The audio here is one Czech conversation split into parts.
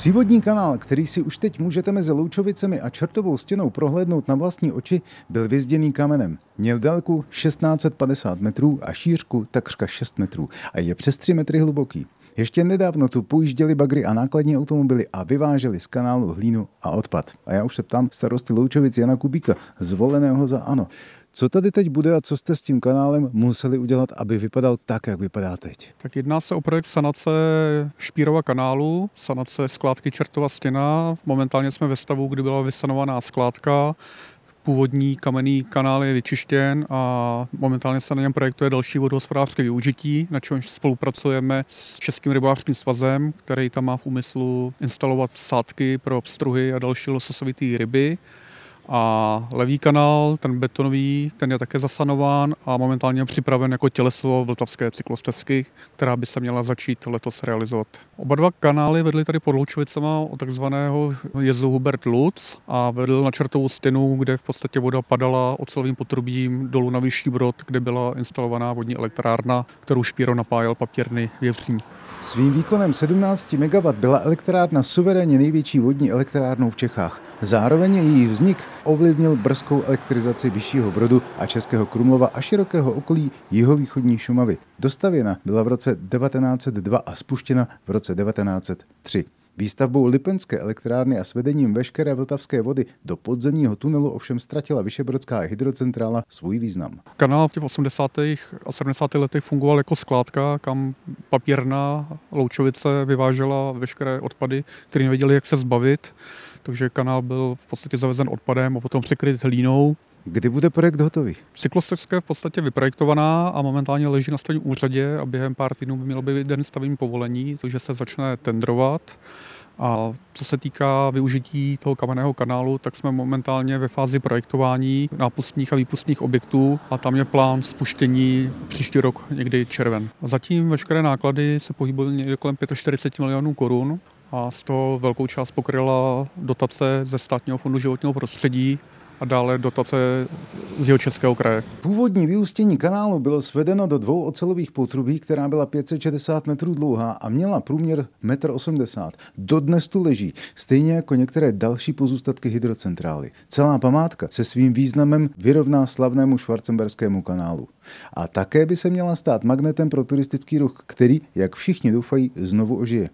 Přívodní kanál, který si už teď můžete mezi Loučovicemi a Čertovou stěnou prohlédnout na vlastní oči, byl vyzděný kamenem. Měl délku 1650 metrů a šířku takřka 6 metrů a je přes 3 metry hluboký. Ještě nedávno tu pojížděli bagry a nákladní automobily a vyváželi z kanálu hlínu a odpad. A já už se ptám starosty Loučovic Jana Kubíka, zvoleného za ANO. Co tady teď bude a co jste s tím kanálem museli udělat, aby vypadal tak, jak vypadá teď? Tak jedná se o projekt sanace Špírova kanálu, sanace skládky Čertova stěna. Momentálně jsme ve stavu, kdy byla vysanovaná skládka. Původní kamenný kanál je vyčištěn a momentálně se na něm projektuje další vodohospodářské využití, na čemž spolupracujeme s Českým rybářským svazem, který tam má v úmyslu instalovat sádky pro pstruhy a další lososovité ryby. A levý kanál, ten betonový, ten je také zasanován a momentálně připraven jako těleso vltavské cyklostezky, která by se měla začít letos realizovat. Oba dva kanály vedly tady pod Loučovicama od takzvaného jezu Hubert Lutz a vedl na čertovou stěnu, kde v podstatě voda padala ocelovým potrubím dolů na Vyšší Brod, kde byla instalovaná vodní elektrárna, kterou Špíro napájel papírny věvřím. Svým výkonem 17 MW byla elektrárna suverénně největší vodní elektrárnou v Čechách. Zároveň její vznik ovlivnil brzkou elektrizaci Vyššího Brodu a Českého Krumlova a širokého okolí jihovýchodní Šumavy. Dostavěna byla v roce 1902 a spuštěna v roce 1903. Výstavbou Lipenské elektrárny a svedením veškeré vltavské vody do podzemního tunelu ovšem ztratila Vyšebrodská hydrocentrála svůj význam. Kanál v těch 80. a 70. letech fungoval jako skládka, kam papírna Loučovice vyvážela veškeré odpady, které nevěděli, jak se zbavit. Takže kanál byl v podstatě zavezen odpadem a potom překryt hlínou. Kdy bude projekt hotový? Cyklostezka je v podstatě vyprojektovaná a momentálně leží na stavním úřadě a během pár týdnů by mělo být den stavím povolení, takže se začne tendrovat. A co se týká využití toho kamenného kanálu, tak jsme momentálně ve fázi projektování nápustních a výpustních objektů a tam je plán spuštění příští rok, někdy červen. Zatím veškeré náklady se pohybují někde kolem 45 milionů korun a z toho velkou část pokryla dotace ze státního fondu životního prostředí a dále dotace z jeho českého kraje. Původní vyústění kanálu bylo svedeno do dvou ocelových potrubí, která byla 560 metrů dlouhá a měla průměr 1,80 m. Dodnes tu leží, stejně jako některé další pozůstatky hydrocentrály. Celá památka se svým významem vyrovná slavnému švarcemberskému kanálu. A také by se měla stát magnetem pro turistický ruch, který, jak všichni doufají, znovu ožije.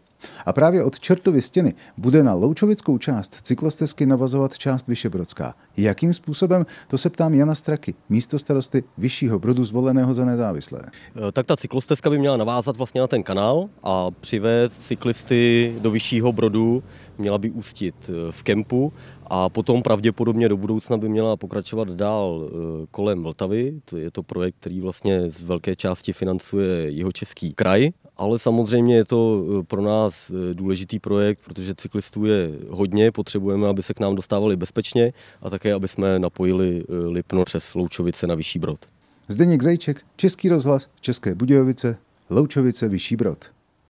A právě od Čertovy stěny bude na Loučovickou část cyklostezky navazovat část Vyšebrodská. Jakým způsobem, to se ptám Jana Straky, místo starosty Vyššího Brodu zvoleného za nezávislé. E, tak ta cyklostezka by měla navázat vlastně na ten kanál a přivést cyklisty do Vyššího Brodu, měla by ústit e, v kempu a potom pravděpodobně do budoucna by měla pokračovat dál e, kolem Vltavy. To je to projekt, který vlastně z velké části financuje jeho český kraj ale samozřejmě je to eh, pro nás eh, důležitý projekt, protože cyklistů je hodně, potřebujeme, aby se k nám dostávali bezpečně a také, aby jsme napojili eh, Lipno přes Loučovice na Vyšší Brod. Zdeněk Zajček, Český rozhlas, České Budějovice, Loučovice, Vyšší Brod.